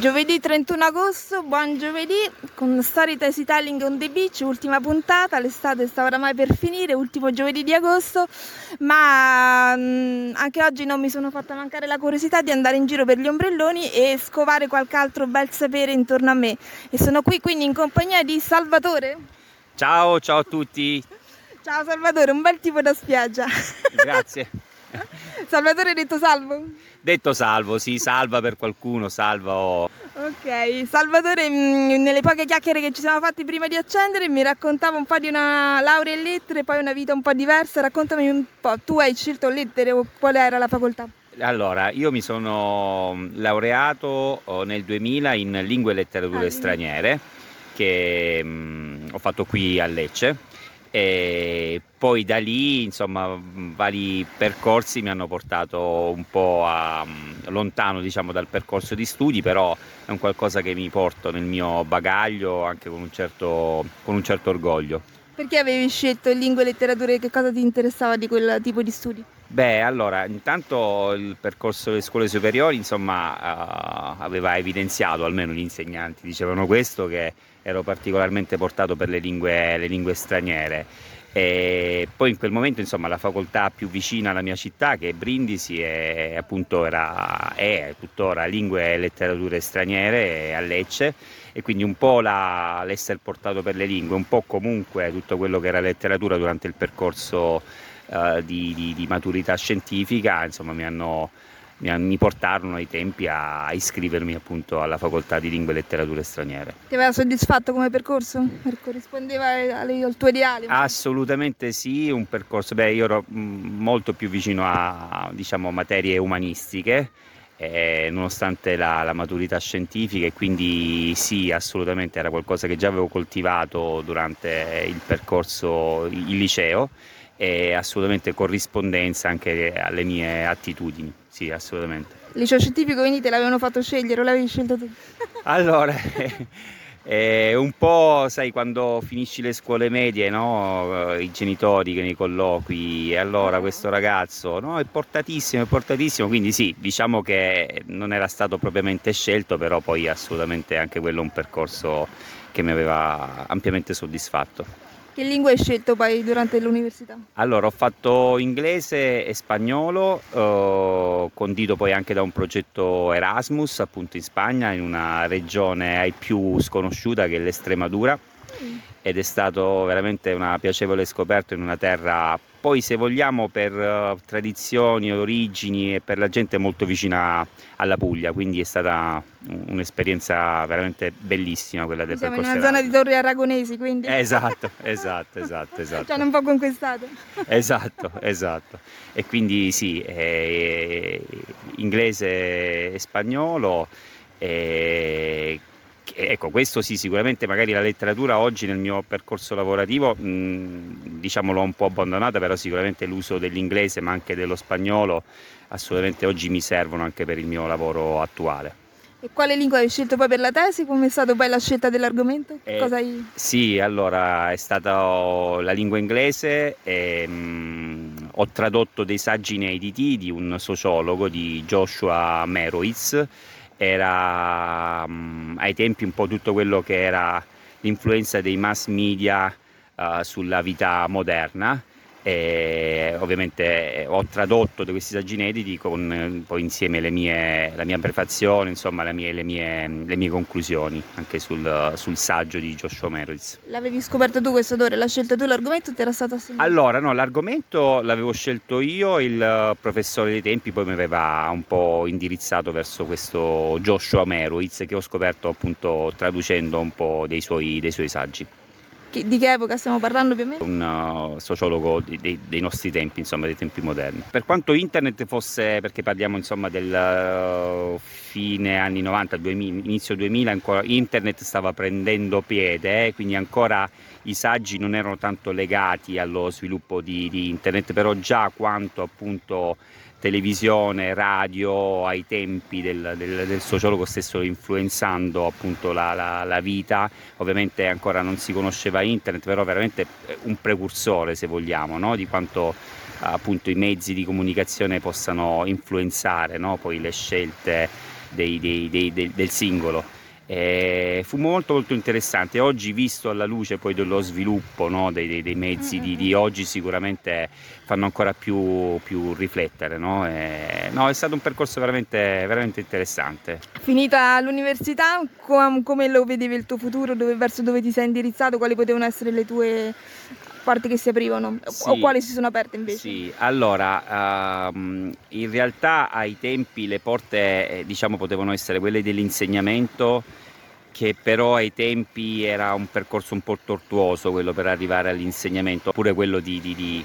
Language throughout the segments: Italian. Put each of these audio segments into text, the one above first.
Giovedì 31 agosto, buon giovedì, con Storytelling on the Beach, ultima puntata, l'estate sta oramai per finire, ultimo giovedì di agosto, ma mm, anche oggi non mi sono fatta mancare la curiosità di andare in giro per gli ombrelloni e scovare qualche altro bel sapere intorno a me. E sono qui quindi in compagnia di Salvatore. Ciao, ciao a tutti. Ciao Salvatore, un bel tipo da spiaggia. Grazie. Salvatore detto salvo? Detto salvo, sì, salva per qualcuno, salva o... Ok, Salvatore, mm, nelle poche chiacchiere che ci siamo fatti prima di accendere mi raccontava un po' di una laurea in lettere poi una vita un po' diversa, raccontami un po', tu hai scelto lettere o qual era la facoltà? Allora, io mi sono laureato oh, nel 2000 in lingue e letterature ah, straniere che mh, mm, ho fatto qui a Lecce e poi da lì insomma vari percorsi mi hanno portato un po' a, lontano diciamo dal percorso di studi però è un qualcosa che mi porto nel mio bagaglio anche con un certo, con un certo orgoglio perché avevi scelto lingue e letterature che cosa ti interessava di quel tipo di studi? Beh, allora, intanto il percorso delle scuole superiori, insomma, uh, aveva evidenziato, almeno gli insegnanti dicevano questo, che ero particolarmente portato per le lingue, le lingue straniere. E poi in quel momento insomma la facoltà più vicina alla mia città che è Brindisi è, appunto era, è tuttora lingue e letterature straniere a Lecce e quindi un po' la, l'essere portato per le lingue, un po' comunque tutto quello che era letteratura durante il percorso uh, di, di, di, maturità scientifica insomma mi hanno mi portarono ai tempi a iscrivermi appunto alla facoltà di lingue e letterature straniere. Ti aveva soddisfatto come percorso? Corrispondeva al tuo ideale? Assolutamente sì, un percorso, beh io ero mm, molto più vicino a diciamo materie umanistiche eh, nonostante la, la, maturità scientifica e quindi sì assolutamente era qualcosa che già avevo coltivato durante il percorso il liceo e assolutamente corrispondenza anche alle mie attitudini, sì, assolutamente. Il liceo scientifico quindi te l'avevano fatto scegliere o l'avevi scelto tu? Allora, eh, un po', sai, quando finisci le scuole medie, no? i genitori che nei colloqui, e allora questo ragazzo no? è portatissimo, è portatissimo, quindi sì, diciamo che non era stato propriamente scelto, però poi assolutamente anche quello un percorso che mi aveva ampiamente soddisfatto. Che lingua hai scelto poi durante l'università? Allora, ho fatto inglese e spagnolo, eh, condito poi anche da un progetto Erasmus, appunto in Spagna, in una regione ai più sconosciuta che è l'Estremadura. Ed è stato veramente una piacevole scoperta in una terra poi se vogliamo per uh, tradizioni, origini e per la gente molto vicina alla Puglia, quindi è stata un'esperienza veramente bellissima quella del Siamo percorso. in una zona di torri aragonesi, quindi. Esatto, esatto, esatto, esatto. Ci hanno un po' conquistato. Esatto, esatto. E quindi sì, eh, inglese e spagnolo. Eh, ecco, questo sì, sicuramente magari la letteratura oggi nel mio percorso lavorativo mh, diciamo l'ho un po' abbandonata, però sicuramente l'uso dell'inglese ma anche dello spagnolo assolutamente oggi mi servono anche per il mio lavoro attuale. E quale lingua hai scelto poi per la tesi? Come è stata poi la scelta dell'argomento? Eh, hai... Sì, allora è stata la lingua inglese e mh, ho tradotto dei saggi inediti di un sociologo di Joshua Merowitz era um, ai tempi un po' tutto quello che era l'influenza dei mass media uh, sulla vita moderna e ovviamente ho tradotto questi saggi inediti con poi insieme le mie, la mia prefazione, insomma le mie, le mie, le mie conclusioni anche sul, sul, saggio di Joshua Meredith. L'avevi scoperto tu questo autore? L'ha scelto tu l'argomento ti era stato assegnato? Allora no, l'argomento l'avevo scelto io, il professore dei tempi poi mi aveva un po' indirizzato verso questo Joshua Meredith che ho scoperto appunto traducendo un po' dei suoi, dei suoi saggi di che epoca stiamo parlando più o meno? Un uh, sociologo di, dei, dei, nostri tempi, insomma, dei tempi moderni. Per quanto internet fosse, perché parliamo insomma del uh, fine anni 90, 2000, inizio 2000, ancora internet stava prendendo piede, eh, quindi ancora i saggi non erano tanto legati allo sviluppo di, di internet, però già quanto appunto televisione, radio ai tempi del, del, del sociologo stesso influenzando appunto la, la, la, vita, ovviamente ancora non si conosceva internet, però veramente un precursore se vogliamo no? di quanto appunto i mezzi di comunicazione possano influenzare no? poi le scelte dei, dei, dei, del singolo. E fu molto molto interessante. Oggi, visto alla luce poi dello sviluppo no, dei, dei, mezzi di, di, oggi, sicuramente fanno ancora più, più riflettere. No? E, no, è stato un percorso veramente, veramente interessante. Finita l'università, com- come lo vedevi il tuo futuro? Dove, verso dove ti sei indirizzato? Quali potevano essere le tue porte che si aprivano sì, o quali si sono aperte invece? Sì, allora um, in realtà ai tempi le porte eh, diciamo potevano essere quelle dell'insegnamento che però ai tempi era un percorso un po' tortuoso quello per arrivare all'insegnamento, oppure quello di, di, di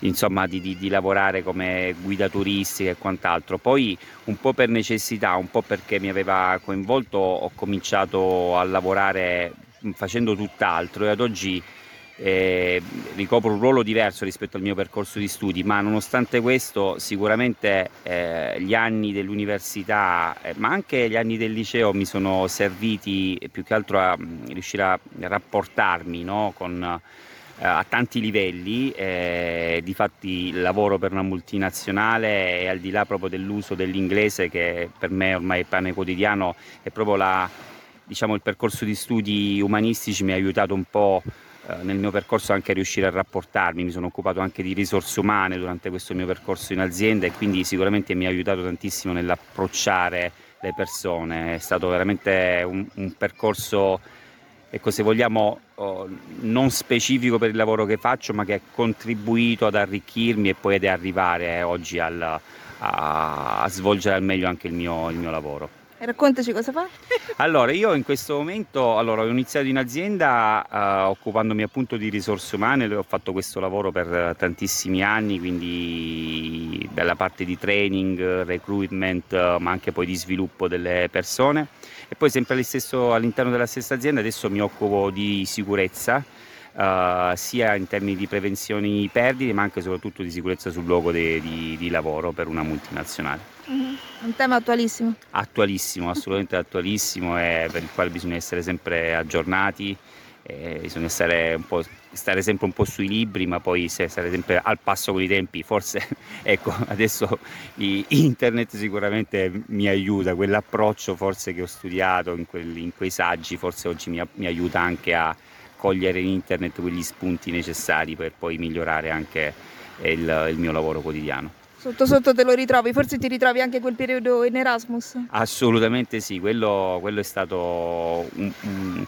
insomma di, di, di, lavorare come guida turistica e quant'altro. Poi un po' per necessità, un po' perché mi aveva coinvolto, ho cominciato a lavorare facendo tutt'altro e ad oggi eh, ricopro un ruolo diverso rispetto al mio percorso di studi, ma nonostante questo sicuramente eh, gli anni dell'università, eh, ma anche gli anni del liceo mi sono serviti più che altro a, a mm, riuscire a rapportarmi no, con, eh, a tanti livelli, eh, difatti lavoro per una multinazionale e al di là proprio dell'uso dell'inglese che per me ormai è pane quotidiano, è proprio la, diciamo, il percorso di studi umanistici mi ha aiutato un po' nel mio percorso anche riuscire a rapportarmi, mi sono occupato anche di risorse umane durante questo mio percorso in azienda e quindi sicuramente mi ha aiutato tantissimo nell'approcciare le persone, è stato veramente un, un percorso, ecco se vogliamo, oh, non specifico per il lavoro che faccio ma che ha contribuito ad arricchirmi e poi ad arrivare eh, oggi al, a, a, svolgere al meglio anche il mio, il mio lavoro. Raccontaci cosa fa. allora, io in questo momento allora, ho iniziato in azienda uh, occupandomi appunto di risorse umane, ho fatto questo lavoro per tantissimi anni, quindi dalla parte di training, recruitment, uh, ma anche poi di sviluppo delle persone. E poi sempre stesso, all'interno della stessa azienda adesso mi occupo di sicurezza, uh, sia in termini di prevenzione di perdite, ma anche e soprattutto di sicurezza sul luogo de, di, di lavoro per una multinazionale. Mm-hmm. Un tema attualissimo. Attualissimo, assolutamente attualissimo e per il quale bisogna essere sempre aggiornati, bisogna stare, stare, sempre un po' sui libri, ma poi stare sempre al passo con i tempi. Forse, ecco, adesso internet sicuramente mi aiuta, quell'approccio forse che ho studiato in, quelli, in quei saggi, forse oggi mi, mi aiuta anche a cogliere in internet quegli spunti necessari per poi migliorare anche il, il mio lavoro quotidiano. Sotto sotto te lo ritrovi, forse ti ritrovi anche quel periodo in Erasmus? Assolutamente sì, quello, quello è stato un, un,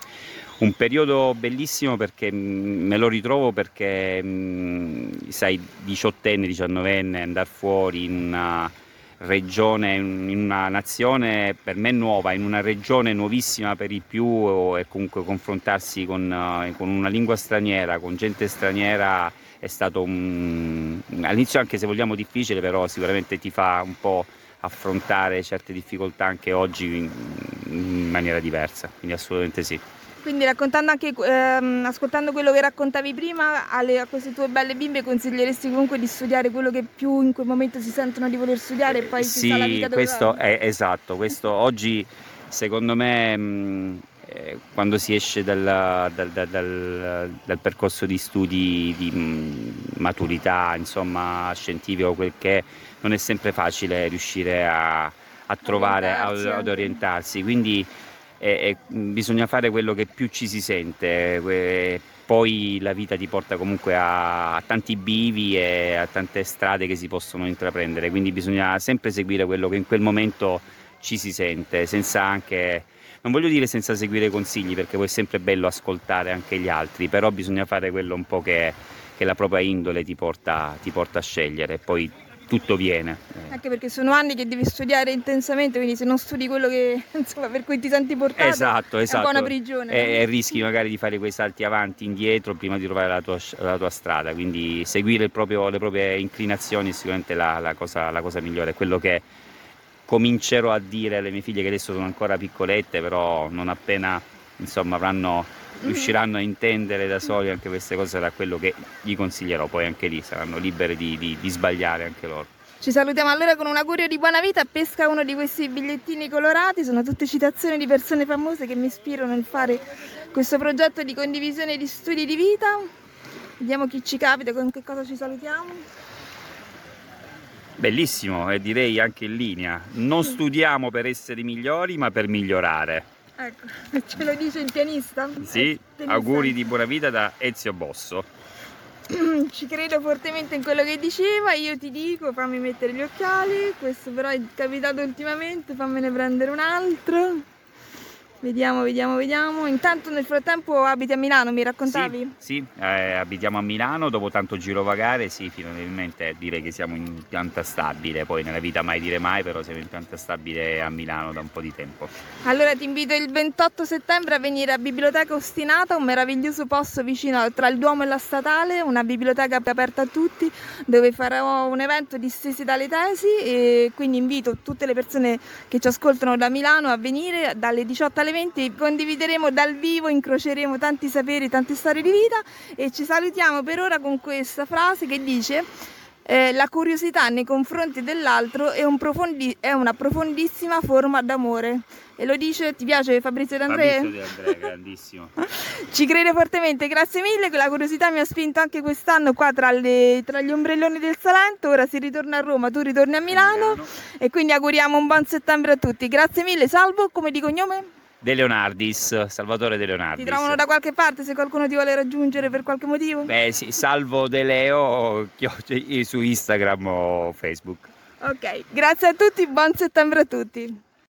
un, periodo bellissimo perché me lo ritrovo perché, sai, diciottenne, diciannovenne, andare fuori in una regione, in una nazione per me nuova, in una regione nuovissima per i più e comunque confrontarsi con, con una lingua straniera, con gente straniera è stato un, all'inizio anche se vogliamo difficile, però sicuramente ti fa un po' affrontare certe difficoltà anche oggi in, in maniera diversa, quindi assolutamente sì. Quindi raccontando anche, ehm, ascoltando quello che raccontavi prima, alle, a queste tue belle bimbe consiglieresti comunque di studiare quello che più in quel momento si sentono di voler studiare e poi sì, si sa la vita dove questo è esatto, questo oggi secondo me mh, eh, quando si esce dal, dal, dal, dal, percorso di studi di maturità, insomma, scientifico, quel che non è sempre facile riuscire a, a trovare, ad, ad orientarsi. Quindi eh, eh, bisogna fare quello che più ci si sente. poi la vita ti porta comunque a, a, tanti bivi e a tante strade che si possono intraprendere, quindi bisogna sempre seguire quello che in quel momento ci si sente, senza anche non voglio dire senza seguire consigli perché poi è sempre bello ascoltare anche gli altri, però bisogna fare quello un po' che, che la propria indole ti porta, ti porta a scegliere, poi tutto viene. Anche perché sono anni che devi studiare intensamente, quindi se non studi quello che, insomma, per cui ti senti portato esatto, esatto. è un po' una prigione. E, e, rischi magari di fare quei salti avanti, indietro prima di trovare la tua, la tua strada, quindi seguire proprio, le proprie inclinazioni è sicuramente la, la, cosa, la cosa migliore, è quello che comincerò a dire alle mie figlie che adesso sono ancora piccolette, però non appena insomma avranno. Riusciranno a intendere da soli anche queste cose sarà quello che gli consiglierò, poi anche lì saranno libere di, di, di sbagliare anche loro. Ci salutiamo allora con un augurio di buona vita, pesca uno di questi bigliettini colorati, sono tutte citazioni di persone famose che mi ispirano nel fare questo progetto di condivisione di studi di vita. Vediamo chi ci capita, con che cosa ci salutiamo. Bellissimo e direi anche in linea. Non studiamo per essere migliori, ma per migliorare. Ecco, ce lo dice il pianista? Sì, pianista. auguri di buona vita da Ezio Bosso. Ci credo fortemente in quello che diceva, io ti dico fammi mettere gli occhiali, questo però è capitato ultimamente, fammene prendere un altro. Vediamo, vediamo, vediamo. Intanto nel frattempo abiti a Milano, mi raccontavi? Sì, sì eh, abitiamo a Milano, dopo tanto girovagare, sì, finalmente direi che siamo in pianta stabile, poi nella vita mai dire mai, però siamo in pianta stabile a Milano da un po' di tempo. Allora ti invito il 28 settembre a venire a Biblioteca Ostinata, un meraviglioso posto vicino tra il Duomo e la Statale, una biblioteca aperta a tutti, dove farò un evento di stesi dalle tesi e quindi invito tutte le persone che ci ascoltano da Milano a venire dalle 18 alle alle 20 condivideremo dal vivo, incroceremo tanti saperi, tante storie di vita e ci salutiamo per ora con questa frase che dice eh, la curiosità nei confronti dell'altro è, un è, una profondissima forma d'amore. E lo dice, ti piace Fabrizio De Andrea? Fabrizio De Andrea, grandissimo. Ci crede fortemente, grazie mille, la curiosità mi ha spinto anche quest'anno qua tra, le, tra, gli ombrelloni del Salento, ora si ritorna a Roma, tu ritorni a Milano, Milano e quindi auguriamo un buon settembre a tutti. Grazie mille, salvo, come di cognome? De Leonardis, Salvatore De Leonardis. Ti trovano da qualche parte se qualcuno ti vuole raggiungere per qualche motivo? Beh sì, salvo De Leo su Instagram o Facebook. Ok, grazie a tutti, buon settembre a tutti.